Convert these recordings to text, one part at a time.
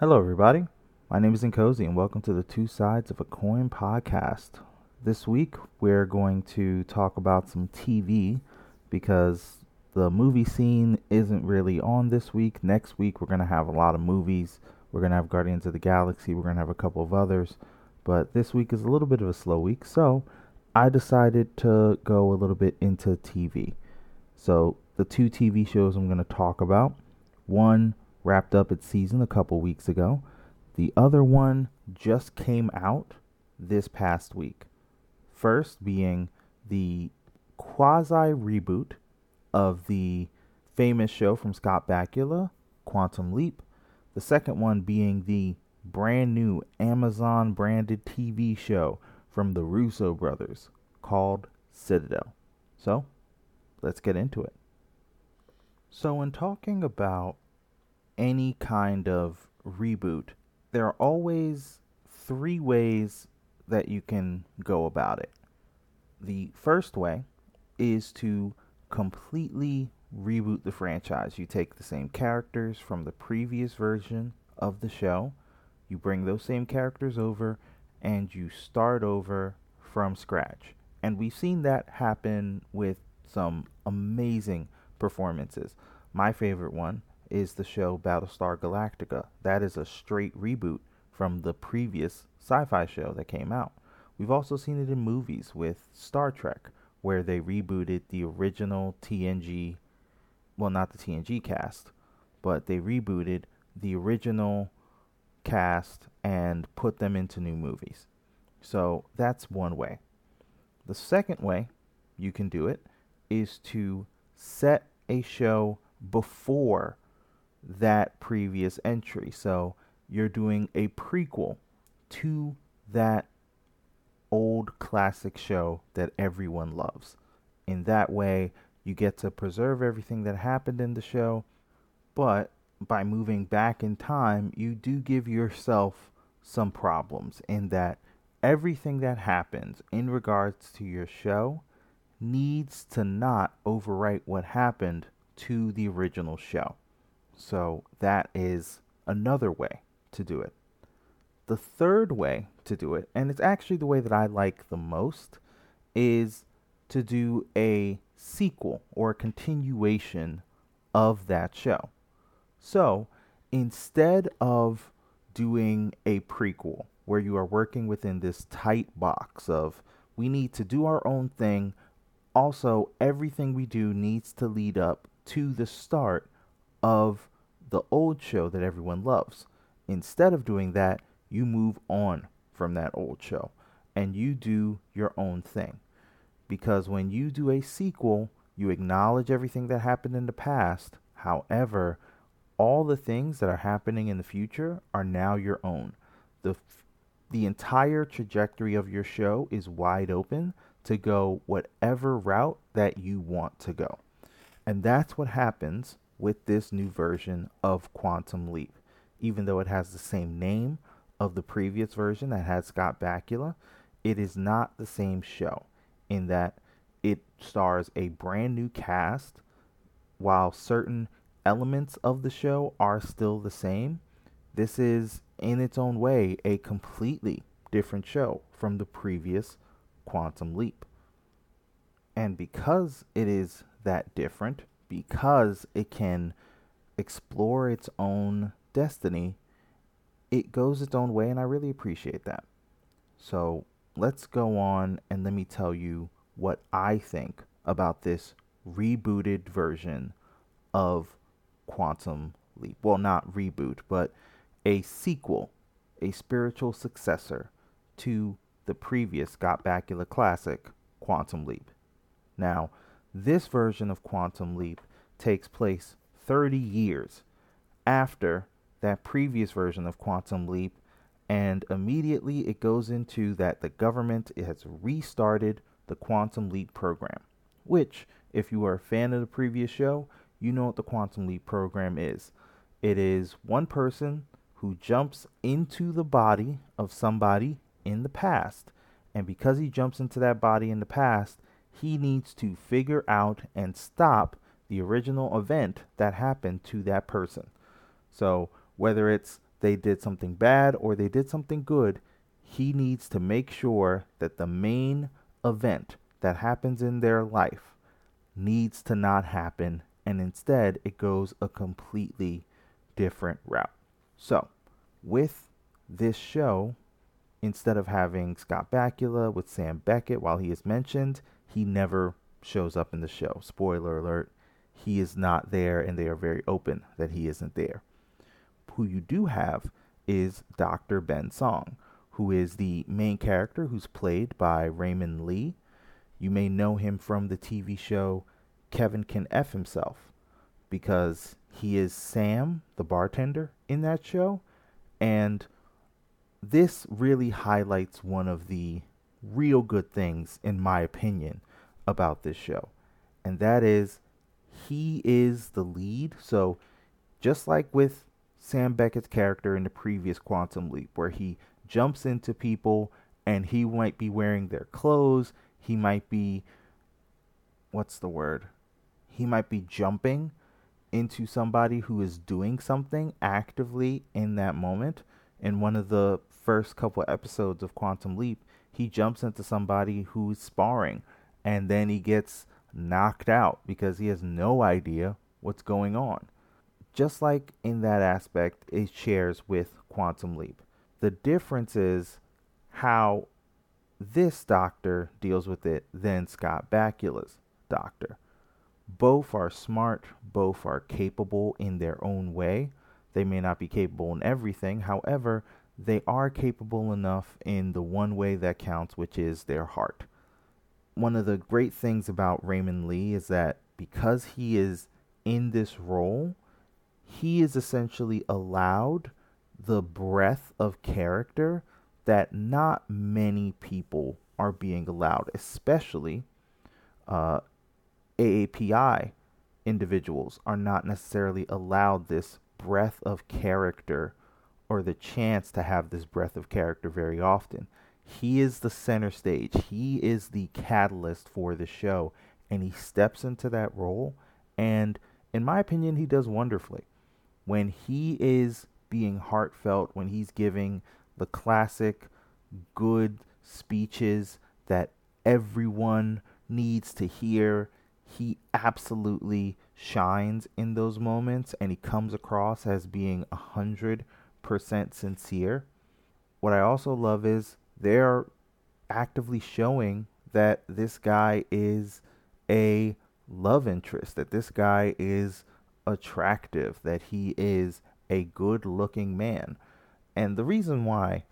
Hello, everybody. My name is Nkosi, and welcome to the Two Sides of a Coin podcast. This week, we're going to talk about some TV because the movie scene isn't really on this week. Next week, we're going to have a lot of movies. We're going to have Guardians of the Galaxy, we're going to have a couple of others, but this week is a little bit of a slow week, so I decided to go a little bit into TV. So, the two TV shows I'm going to talk about one wrapped up its season a couple weeks ago. The other one just came out this past week. First being the quasi reboot of the famous show from Scott Bakula, Quantum Leap. The second one being the brand new Amazon branded TV show from the Russo brothers called Citadel. So, let's get into it. So, in talking about any kind of reboot, there are always three ways that you can go about it. The first way is to completely reboot the franchise. You take the same characters from the previous version of the show, you bring those same characters over, and you start over from scratch. And we've seen that happen with some amazing performances. My favorite one is the show Battlestar Galactica. That is a straight reboot from the previous sci fi show that came out. We've also seen it in movies with Star Trek, where they rebooted the original TNG, well, not the TNG cast, but they rebooted the original cast and put them into new movies. So that's one way. The second way you can do it is to set a show before that previous entry. So you're doing a prequel to that old classic show that everyone loves. In that way, you get to preserve everything that happened in the show, but by moving back in time, you do give yourself some problems in that everything that happens in regards to your show needs to not overwrite what happened to the original show. So that is another way to do it. The third way to do it, and it's actually the way that I like the most, is to do a sequel or a continuation of that show. So instead of doing a prequel where you are working within this tight box of we need to do our own thing, also, everything we do needs to lead up to the start of the old show that everyone loves. Instead of doing that, you move on from that old show and you do your own thing. Because when you do a sequel, you acknowledge everything that happened in the past. However, all the things that are happening in the future are now your own. The the entire trajectory of your show is wide open to go whatever route that you want to go. And that's what happens with this new version of Quantum Leap. Even though it has the same name of the previous version that had Scott Bakula, it is not the same show in that it stars a brand new cast while certain elements of the show are still the same. This is, in its own way, a completely different show from the previous Quantum Leap. And because it is that different, because it can explore its own destiny, it goes its own way, and I really appreciate that. So let's go on and let me tell you what I think about this rebooted version of Quantum Leap. Well, not reboot, but a sequel, a spiritual successor to the previous Scott Bakula classic, Quantum Leap. Now, this version of Quantum Leap takes place 30 years after that previous version of Quantum Leap, and immediately it goes into that the government has restarted the Quantum Leap program, which, if you are a fan of the previous show, you know what the Quantum Leap program is. It is one person who jumps into the body of somebody in the past, and because he jumps into that body in the past, he needs to figure out and stop the original event that happened to that person. So, whether it's they did something bad or they did something good, he needs to make sure that the main event that happens in their life needs to not happen and instead it goes a completely different route. So, with this show, instead of having Scott Bakula with Sam Beckett while he is mentioned, he never shows up in the show. Spoiler alert, he is not there and they are very open that he isn't there. Who you do have is Dr. Ben Song, who is the main character who's played by Raymond Lee. You may know him from the TV show Kevin Can F Himself because he is Sam, the bartender in that show. And this really highlights one of the real good things, in my opinion, about this show. And that is he is the lead. So just like with Sam Beckett's character in the previous Quantum Leap, where he jumps into people and he might be wearing their clothes, he might be what's the word? He might be jumping into somebody who is doing something actively in that moment. In one of the first couple episodes of Quantum Leap, he jumps into somebody who's sparring and then he gets knocked out because he has no idea what's going on. Just like in that aspect, it shares with Quantum Leap. The difference is how this doctor deals with it than Scott Bakula's doctor. Both are smart, both are capable in their own way. They may not be capable in everything, however, they are capable enough in the one way that counts, which is their heart. One of the great things about Raymond Lee is that because he is in this role, he is essentially allowed the breadth of character that not many people are being allowed, especially uh, AAPI individuals are not necessarily allowed this breadth of character or the chance to have this breadth of character very often. He is the center stage. He is the catalyst for the show. And he steps into that role. And in my opinion, he does wonderfully. When he is being heartfelt, when he's giving the classic good speeches that everyone needs to hear, he absolutely shines in those moments and he comes across as being a hundred percent sincere. What I also love is they're actively showing that this guy is a love interest, that this guy is attractive, that he is a good looking man. And the reason why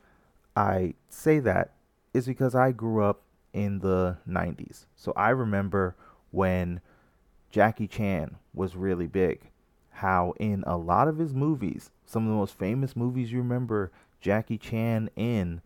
I say that is because I grew up in the 90s. So I remember when Jackie Chan was really big, how in a lot of his movies, some of the most famous movies you remember Jackie Chan in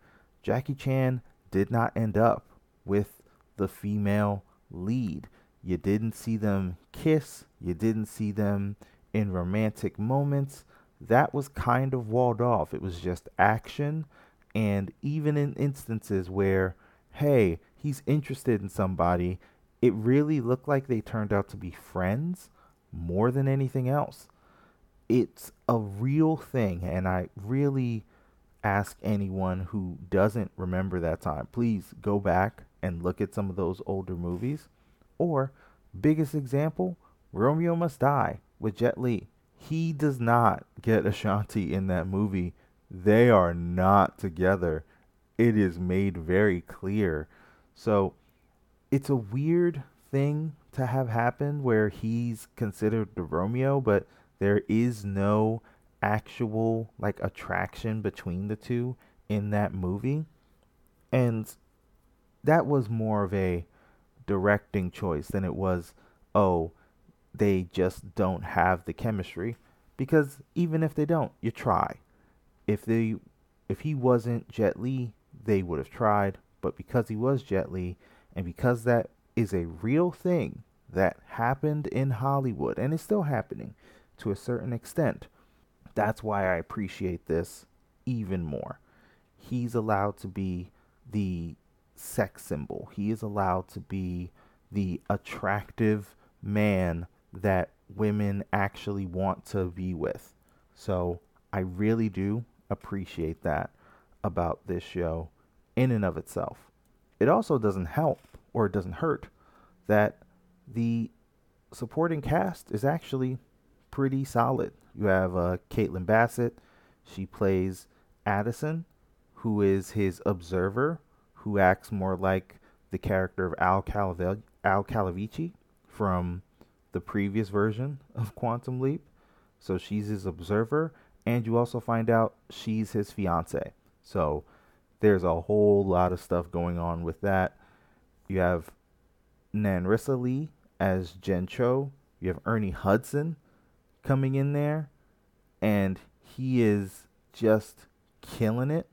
Jackie Chan did not end up with the female lead. You didn't see them kiss, you didn't see them in romantic moments. That was kind of walled off. It was just action. And even in instances where, hey, he's interested in somebody, it really looked like they turned out to be friends more than anything else. It's a real thing, and I really ask anyone who doesn't remember that time, please go back and look at some of those older movies. Or, biggest example, Romeo Must Die with Jet Li. He does not get Ashanti in that movie. They are not together. It is made very clear. So, it's a weird thing to have happened where he's considered the Romeo, but there is no actual like attraction between the two in that movie. And that was more of a directing choice than it was, oh, they just don't have the chemistry. Because even if they don't, you try. If they if he wasn't Jet Li, they would have tried. But because he was Jet Li, and because that is a real thing that happened in Hollywood and is still happening to a certain extent, that's why I appreciate this even more. He's allowed to be the sex symbol. He is allowed to be the attractive man that women actually want to be with. So I really do appreciate that about this show in and of itself. It also doesn't help or it doesn't hurt that the supporting cast is actually pretty solid. You have uh, Caitlin Bassett. She plays Addison, who is his observer, who acts more like the character of Al, Calavel- Al Calavicci from the previous version of Quantum Leap. So she's his observer, and you also find out she's his fiance. So there's a whole lot of stuff going on with that. You have Nanrisa Lee as Jenn Chou. You have Ernie Hudson coming in there, and he is just killing it.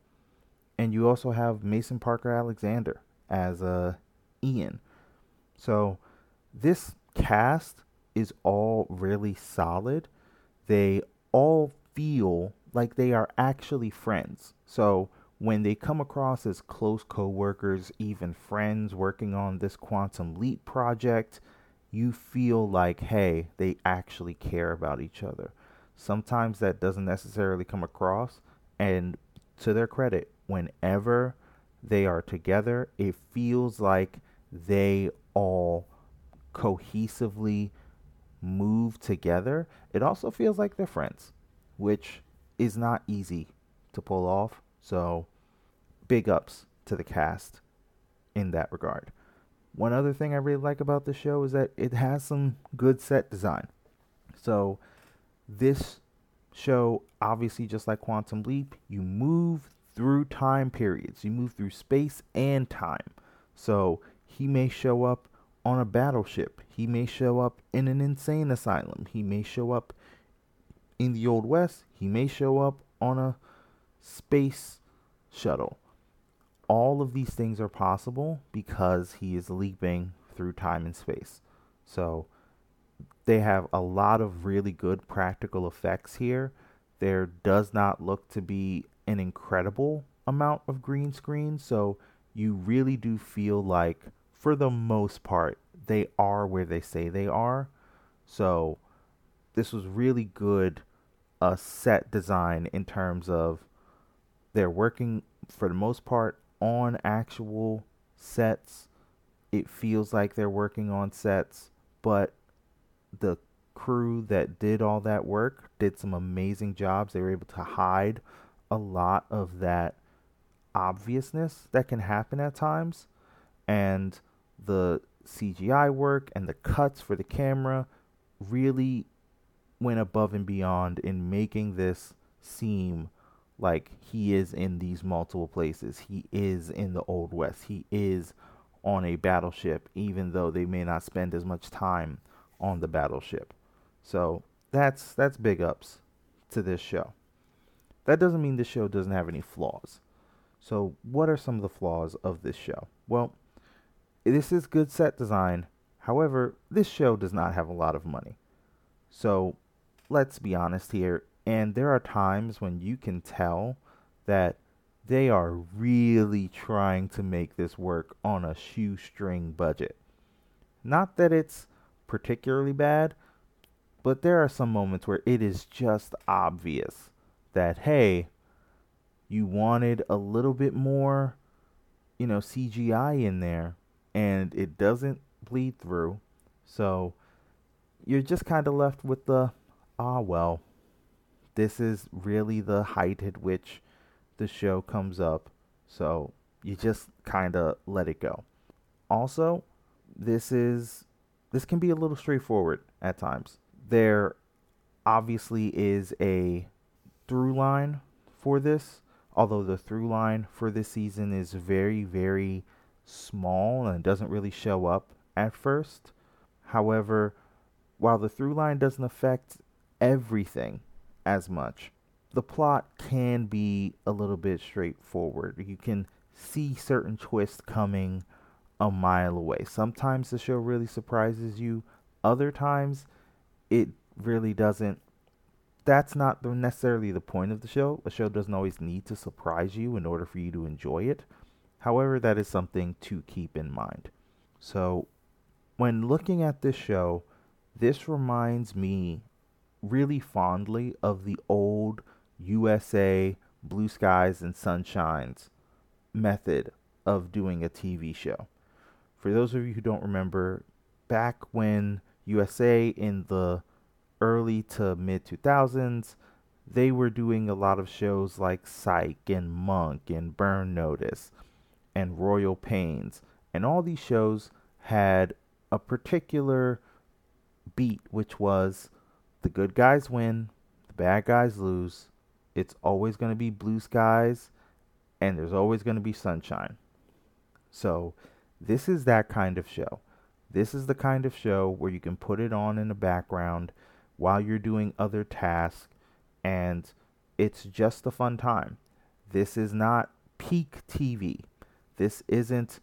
And you also have Mason Parker Alexander as uh, Ian. So this cast is all really solid. They all feel like they are actually friends. So when they come across as close coworkers, even friends working on this quantum leap project, you feel like, hey, they actually care about each other. Sometimes that doesn't necessarily come across, and to their credit, whenever they are together, it feels like they all cohesively move together. It also feels like they're friends, which is not easy to pull off. So, big ups to the cast in that regard. One other thing I really like about the show is that it has some good set design. So, this show, obviously, just like Quantum Leap, you move through time periods, you move through space and time. So, he may show up on a battleship, he may show up in an insane asylum, he may show up in the Old West, he may show up on a space shuttle all of these things are possible because he is leaping through time and space. So they have a lot of really good practical effects here. There does not look to be an incredible amount of green screen, so you really do feel like, for the most part, they are where they say they are. So this was really good uh, set design in terms of they're working for the most part on actual sets. It feels like they're working on sets, but the crew that did all that work did some amazing jobs. They were able to hide a lot of that obviousness that can happen at times. And the CGI work and the cuts for the camera really went above and beyond in making this seem like he is in these multiple places. He is in the Old West. He is on a battleship, even though they may not spend as much time on the battleship. So that's that's big ups to this show. That doesn't mean this show doesn't have any flaws. So what are some of the flaws of this show? Well, this is good set design. However, this show does not have a lot of money. So let's be honest here. And there are times when you can tell that they are really trying to make this work on a shoestring budget. Not that it's particularly bad, but there are some moments where it is just obvious that, hey, you wanted a little bit more, you know, CGI in there, and it doesn't bleed through. So you're just kind of left with the, ah, well, this is really the height at which the show comes up. So you just kind of let it go. Also, this is this can be a little straightforward at times. There obviously is a through line for this, although the through line for this season is very very small and doesn't really show up at first. However, while the through line doesn't affect everything as much. The plot can be a little bit straightforward. You can see certain twists coming a mile away. Sometimes the show really surprises you, other times it really doesn't. That's not necessarily the point of the show. A show doesn't always need to surprise you in order for you to enjoy it. However, that is something to keep in mind. So, when looking at this show, this reminds me really fondly of the old USA blue skies and sunshines method of doing a TV show. For those of you who don't remember, back when USA in the early to mid 2000s, they were doing a lot of shows like Psych and Monk and Burn Notice and Royal Pains. And all these shows had a particular beat, which was the good guys win, the bad guys lose. It's always going to be blue skies, and there's always going to be sunshine. So, this is that kind of show. This is the kind of show where you can put it on in the background while you're doing other tasks, and it's just a fun time. This is not peak TV. This isn't,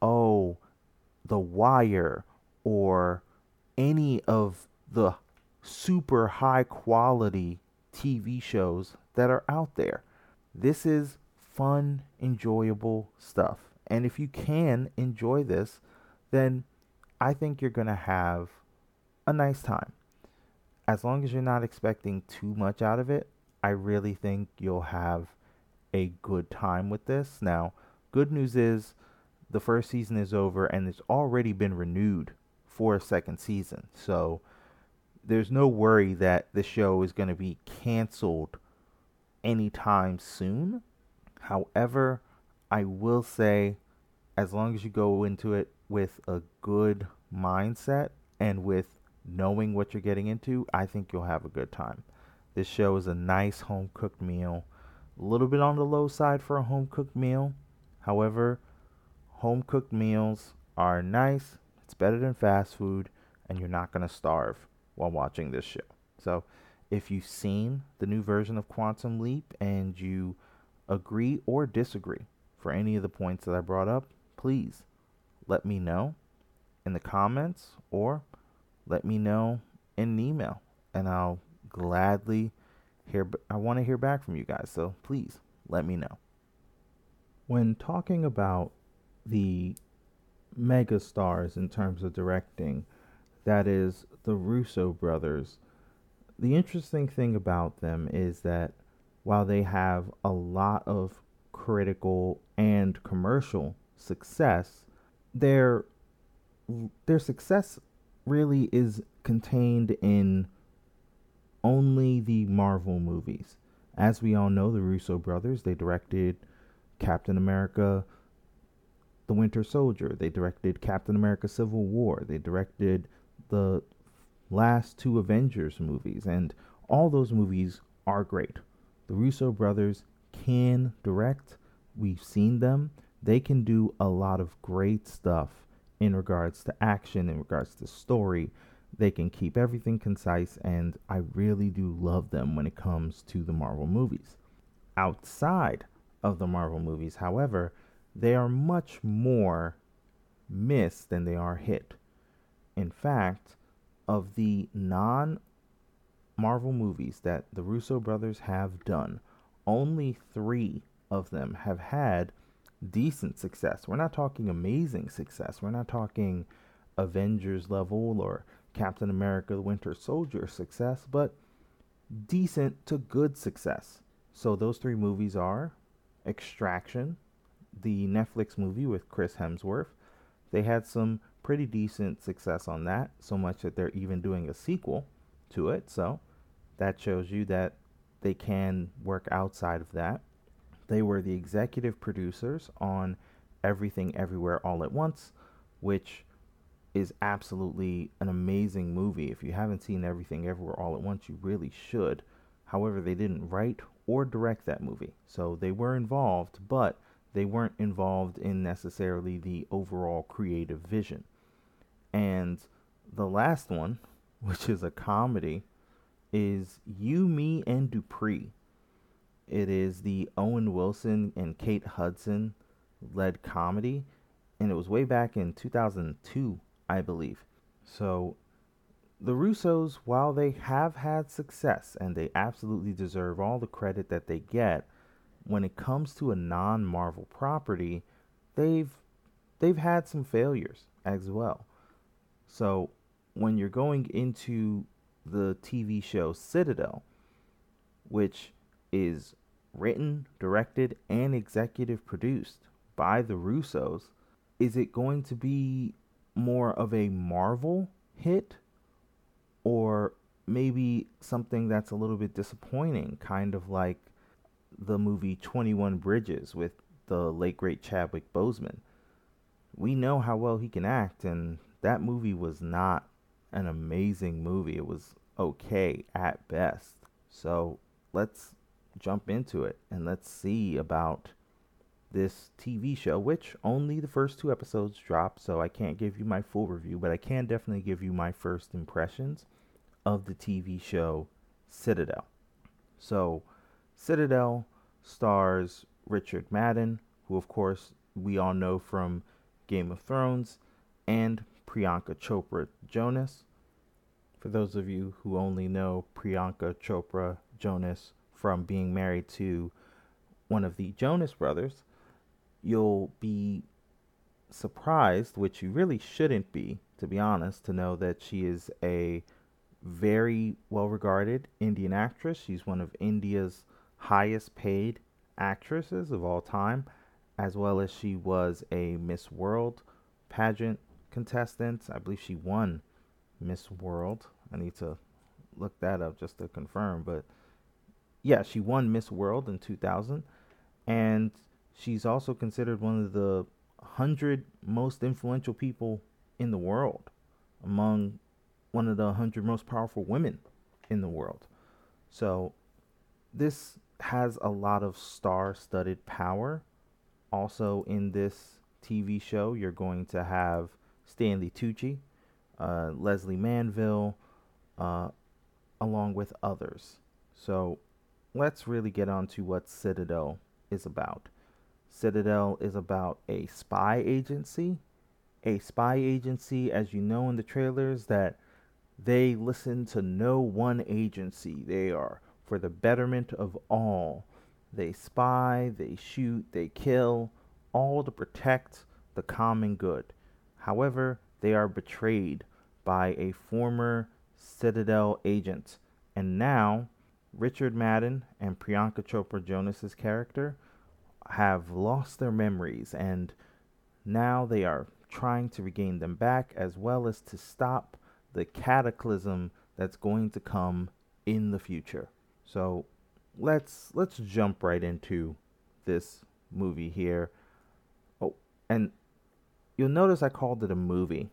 oh, The Wire or any of the super high quality TV shows that are out there. This is fun, enjoyable stuff. And if you can enjoy this, then I think you're going to have a nice time. As long as you're not expecting too much out of it, I really think you'll have a good time with this. Now, good news is the first season is over and it's already been renewed for a second season. So there's no worry that the show is going to be canceled anytime soon. However, I will say, as long as you go into it with a good mindset and with knowing what you're getting into, I think you'll have a good time. This show is a nice home cooked meal, a little bit on the low side for a home cooked meal. However, home cooked meals are nice, it's better than fast food, and you're not going to starve while watching this show. So, if you've seen the new version of Quantum Leap and you agree or disagree for any of the points that I brought up, please let me know in the comments or let me know in an email and I'll gladly hear I want to hear back from you guys. So please let me know. When talking about the mega stars in terms of directing, that is the Russo brothers. The interesting thing about them is that while they have a lot of critical and commercial success, their their success really is contained in only the Marvel movies. As we all know, the Russo brothers, they directed Captain America The Winter Soldier, they directed Captain America Civil War, they directed the last two Avengers movies, and all those movies are great. The Russo brothers can direct, we've seen them. They can do a lot of great stuff in regards to action, in regards to story. They can keep everything concise, and I really do love them when it comes to the Marvel movies. Outside of the Marvel movies, however, they are much more miss than they are hit. In fact, of the non Marvel movies that the Russo brothers have done, only three of them have had decent success. We're not talking amazing success. We're not talking Avengers level or Captain America the Winter Soldier success, but decent to good success. So those three movies are Extraction, the Netflix movie with Chris Hemsworth. They had some pretty decent success on that, so much that they're even doing a sequel to it. So that shows you that they can work outside of that. They were the executive producers on Everything Everywhere All at Once, which is absolutely an amazing movie. If you haven't seen Everything Everywhere All at Once, you really should. However, they didn't write or direct that movie. So they were involved, but they weren't involved in necessarily the overall creative vision. And the last one, which is a comedy, is You, Me, and Dupree. It is the Owen Wilson and Kate Hudson led comedy, and it was way back in 2002, I believe. So, the Russos, while they have had success and they absolutely deserve all the credit that they get, when it comes to a non-Marvel property, they've they've had some failures as well. So, when you're going into the TV show Citadel, which is written, directed, and executive produced by the Russos, is it going to be more of a Marvel hit or maybe something that's a little bit disappointing, kind of like the movie 21 Bridges with the late great Chadwick Boseman. We know how well he can act, and that movie was not an amazing movie. It was okay at best. So let's jump into it and let's see about this TV show, which only the first two episodes dropped, so I can't give you my full review, but I can definitely give you my first impressions of the TV show Citadel. So, Citadel stars Richard Madden, who, of course, we all know from Game of Thrones, and Priyanka Chopra Jonas. For those of you who only know Priyanka Chopra Jonas from being married to one of the Jonas brothers, you'll be surprised, which you really shouldn't be, to be honest, to know that she is a very well regarded Indian actress. She's one of India's highest paid actresses of all time, as well as she was a Miss World pageant contestant. I believe she won Miss World. I need to look that up just to confirm, but yeah, she won Miss World in 2000 and she's also considered one of the 100 most influential people in the world among one of the 100 most powerful women in the world. So this has a lot of star-studded power. Also in this TV show, you're going to have Stanley Tucci, uh, Lesley Manville, uh, along with others. So let's really get on to what Citadel is about. Citadel is about a spy agency. A spy agency, as you know in the trailers, that they listen to no one agency. They are for the betterment of all. They spy, they shoot, they kill, all to protect the common good. However, they are betrayed by a former Citadel agent. And now, Richard Madden and Priyanka Chopra Jonas's character have lost their memories and now they are trying to regain them back as well as to stop the cataclysm that's going to come in the future. So let's let's jump right into this movie here. Oh, and you'll notice I called it a movie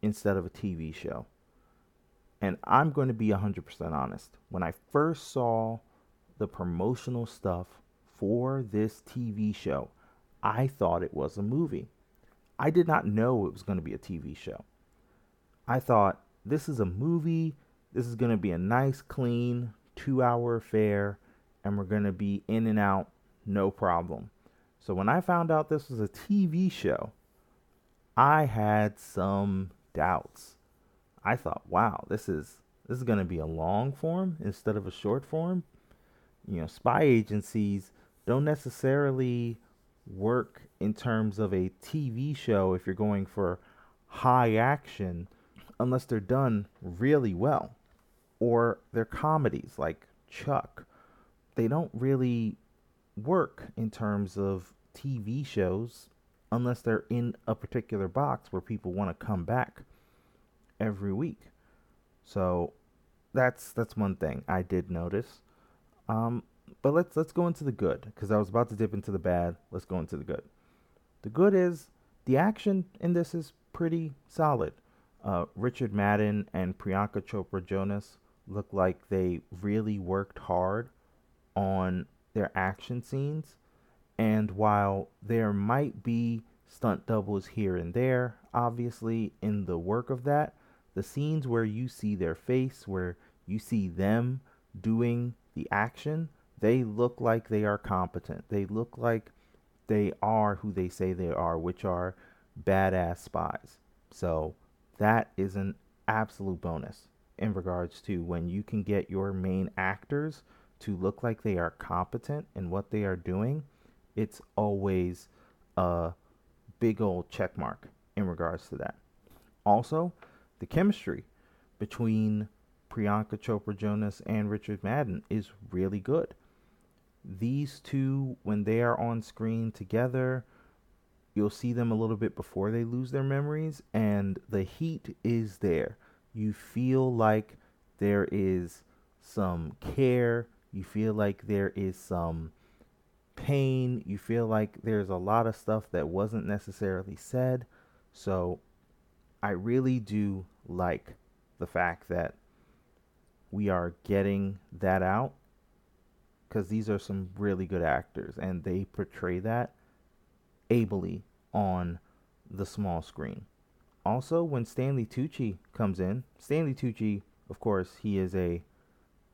instead of a TV show. And I'm going to be 100% honest. When I first saw the promotional stuff for this TV show, I thought it was a movie. I did not know it was going to be a TV show. I thought this is a movie. This is going to be a nice, clean, two hour affair, and we're going to be in and out, no problem. So when I found out this was a TV show, I had some doubts. I thought, wow, this is this is going to be a long form instead of a short form. You know, spy agencies don't necessarily work in terms of a TV show if you're going for high action unless they're done really well or they're comedies like Chuck. They don't really work in terms of TV shows unless they're in a particular box where people want to come back every week. So that's that's one thing I did notice. Um, but let's let's go into the good because I was about to dip into the bad. Let's go into the good. The good is the action in this is pretty solid. Uh, Richard Madden and Priyanka Chopra Jonas look like they really worked hard on their action scenes. And while there might be stunt doubles here and there, obviously, in the work of that, the scenes where you see their face, where you see them doing the action, they look like they are competent. They look like they are who they say they are, which are badass spies. So that is an absolute bonus in regards to when you can get your main actors to look like they are competent in what they are doing. It's always a big old check mark in regards to that. Also, the chemistry between Priyanka Chopra Jonas and Richard Madden is really good these two, when they are on screen together, you'll see them a little bit before they lose their memories, and the heat is there. You feel like there is some care, you feel like there is some pain, you feel like there's a lot of stuff that wasn't necessarily said. So, I really do like the fact that we are getting that out because these are some really good actors and they portray that ably on the small screen. Also, when Stanley Tucci comes in, Stanley Tucci, of course, he is a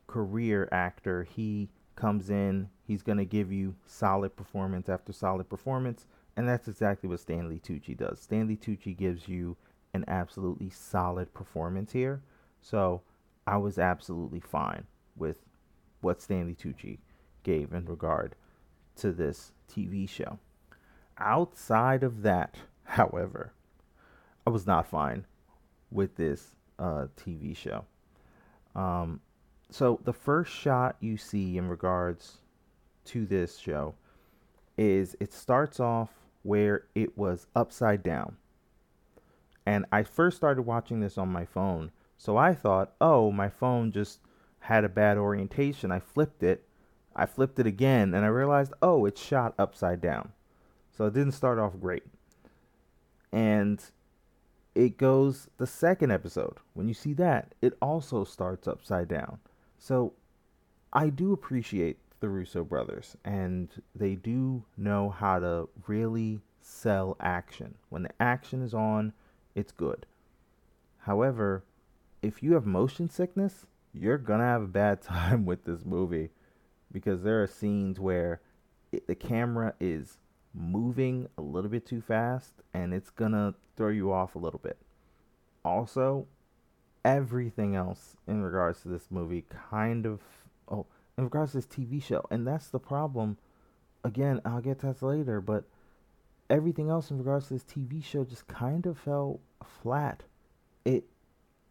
career actor. He comes in, he's going to give you solid performance after solid performance, and that's exactly what Stanley Tucci does. Stanley Tucci gives you an absolutely solid performance here. So, I was absolutely fine with what Stanley Tucci gave in regard to this TV show. Outside of that, however, I was not fine with this uh, TV show. Um, so the first shot you see in regards to this show is it starts off where it was upside down. And I first started watching this on my phone. So I thought, oh, my phone just had a bad orientation. I flipped it. I flipped it again and I realized, oh, it's shot upside down. So it didn't start off great. And it goes the second episode. When you see that, it also starts upside down. So I do appreciate the Russo brothers, and they do know how to really sell action. When the action is on, it's good. However, if you have motion sickness, you're gonna have a bad time with this movie because there are scenes where it, the camera is moving a little bit too fast and it's gonna throw you off a little bit. Also, everything else in regards to this movie kind of in regards to this TV show, and that's the problem. Again, I'll get to that later, but everything else in regards to this TV show just kind of fell flat. It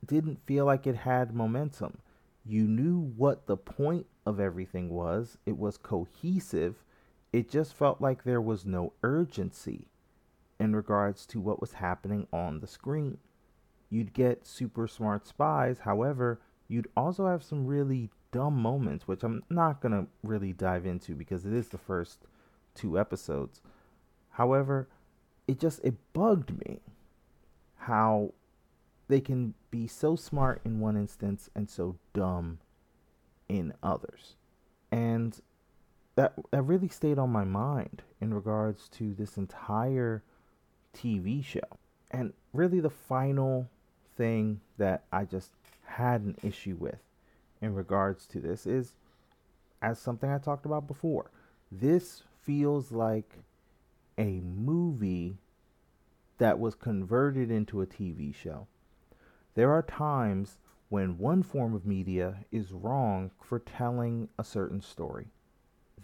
didn't feel like it had momentum. You knew what the point of everything was. It was cohesive. It just felt like there was no urgency in regards to what was happening on the screen. You'd get super smart spies. However, you'd also have some really dumb moments, which I'm not going to really dive into because it is the first two episodes. However, it just it bugged me how they can be so smart in one instance and so dumb in others. And that that really stayed on my mind in regards to this entire TV show. And really the final thing that I just had an issue with in regards to this is as something I talked about before. This feels like a movie that was converted into a TV show. There are times when one form of media is wrong for telling a certain story.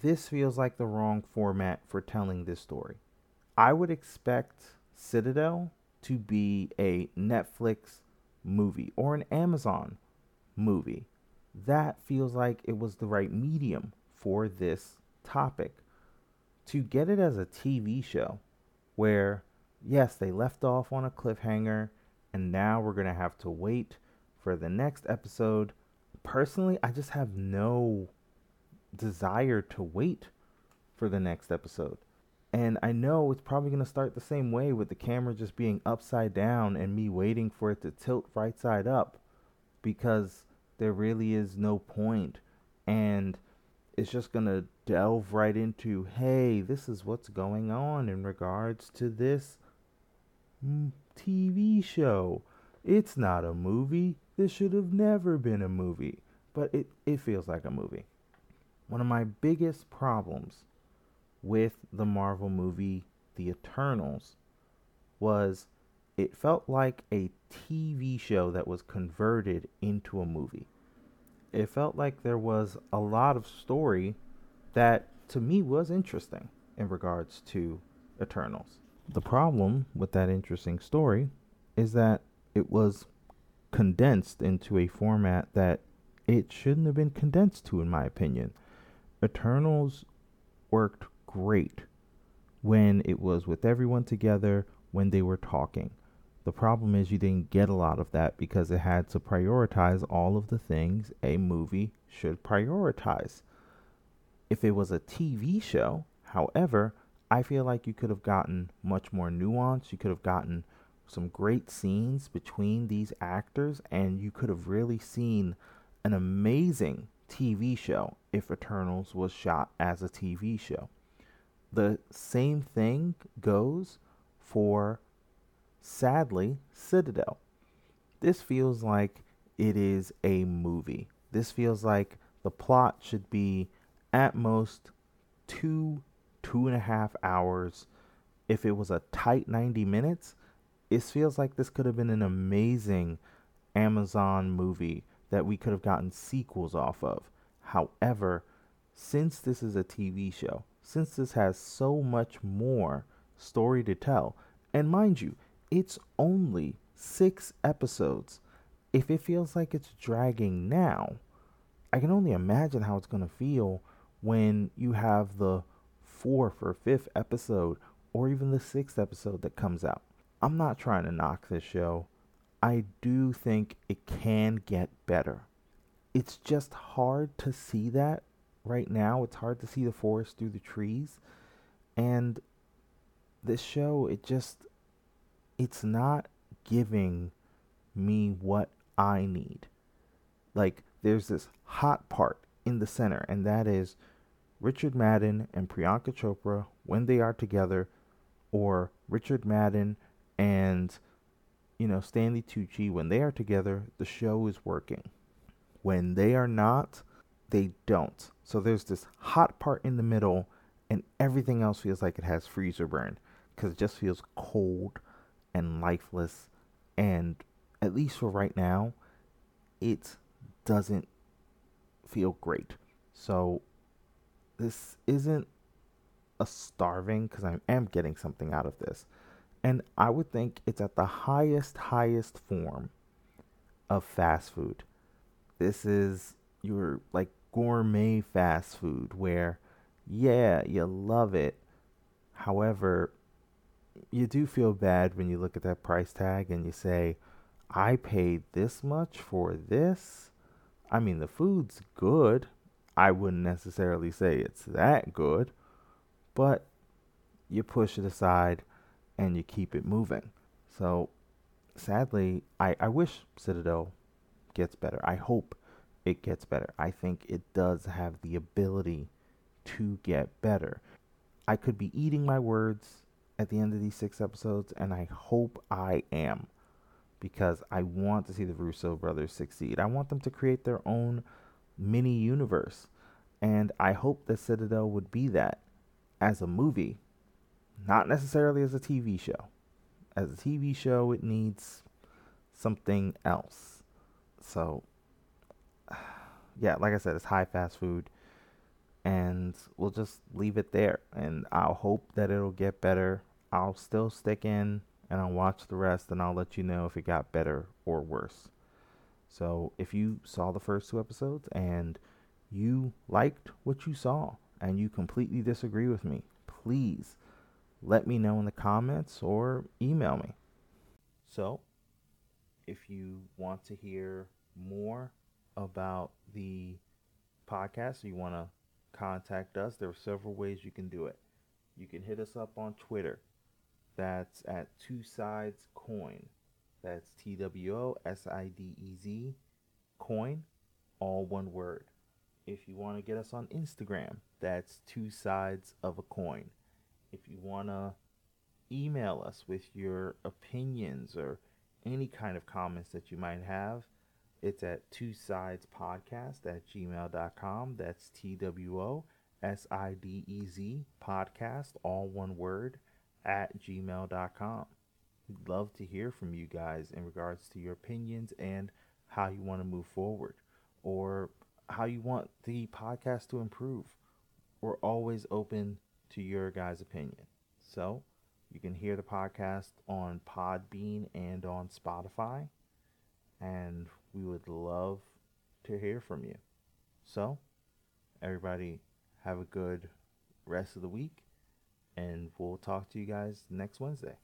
This feels like the wrong format for telling this story. I would expect Citadel to be a Netflix movie or an Amazon movie. That feels like it was the right medium for this topic. To get it as a TV show, where, yes, they left off on a cliffhanger, and now we're going to have to wait for the next episode. Personally, I just have no desire to wait for the next episode. And I know it's probably going to start the same way with the camera just being upside down and me waiting for it to tilt right side up because there really is no point. And it's just going to delve right into hey, this is what's going on in regards to this mm, TV show. It's not a movie. This should have never been a movie. But it, it feels like a movie. One of my biggest problems with the Marvel movie The Eternals was it felt like a TV show that was converted into a movie. It felt like there was a lot of story that to me was interesting in regards to Eternals. The problem with that interesting story is that it was condensed into a format that it shouldn't have been condensed to, in my opinion. Eternals worked great when it was with everyone together when they were talking. The problem is you didn't get a lot of that because it had to prioritize all of the things a movie should prioritize. If it was a TV show, however, I feel like you could have gotten much more nuance. You could have gotten some great scenes between these actors, and you could have really seen an amazing TV show if Eternals was shot as a TV show. The same thing goes for Sadly, Citadel. This feels like it is a movie. This feels like the plot should be at most two, two and a half hours. If it was a tight 90 minutes, it feels like this could have been an amazing Amazon movie that we could have gotten sequels off of. However, since this is a TV show, since this has so much more story to tell, and mind you, it's only six episodes. If it feels like it's dragging now, I can only imagine how it's going to feel when you have the fourth or fifth episode or even the sixth episode that comes out. I'm not trying to knock this show. I do think it can get better. It's just hard to see that right now. It's hard to see the forest through the trees. And this show, it just it's not giving me what I need. Like, there's this hot part in the center, and that is Richard Madden and Priyanka Chopra when they are together, or Richard Madden and you know Stanley Tucci when they are together, the show is working. When they are not, they don't. So there's this hot part in the middle, and everything else feels like it has freezer burn because it just feels cold and lifeless. And at least for right now, it doesn't feel great. So this isn't a starving because I am getting something out of this. And I would think it's at the highest, highest form of fast food. This is your like gourmet fast food where, yeah, you love it. However, you do feel bad when you look at that price tag and you say, I paid this much for this. I mean, the food's good. I wouldn't necessarily say it's that good, but you push it aside and you keep it moving. So, sadly, I, I wish Citadel gets better. I hope it gets better. I think it does have the ability to get better. I could be eating my words at the end of these six episodes, and I hope I am because I want to see the Russo brothers succeed. I want them to create their own mini universe, and I hope that Citadel would be that as a movie, not necessarily as a TV show. As a TV show, it needs something else. So, yeah, like I said, it's high fast food and we'll just leave it there. And I'll hope that it'll get better. I'll still stick in and I'll watch the rest and I'll let you know if it got better or worse. So if you saw the first two episodes and you liked what you saw and you completely disagree with me, please let me know in the comments or email me. So, if you want to hear more about the podcast, or you want to contact us, there are several ways you can do it. You can hit us up on Twitter. That's at Two Sides Coin. That's T W O S I D E Z coin, all one word. If you want to get us on Instagram, that's Two Sides of a Coin. If you want to email us with your opinions or any kind of comments that you might have, it's at two sides podcast at gmail.com. That's T W O S I D E Z podcast, all one word, at gmail.com. We'd love to hear from you guys in regards to your opinions and how you want to move forward or how you want the podcast to improve. We're always open to your guys' opinion. So you can hear the podcast on Podbean and on Spotify. And we would love to hear from you. So, everybody, Have a good rest of the week, and we'll talk to you guys next Wednesday.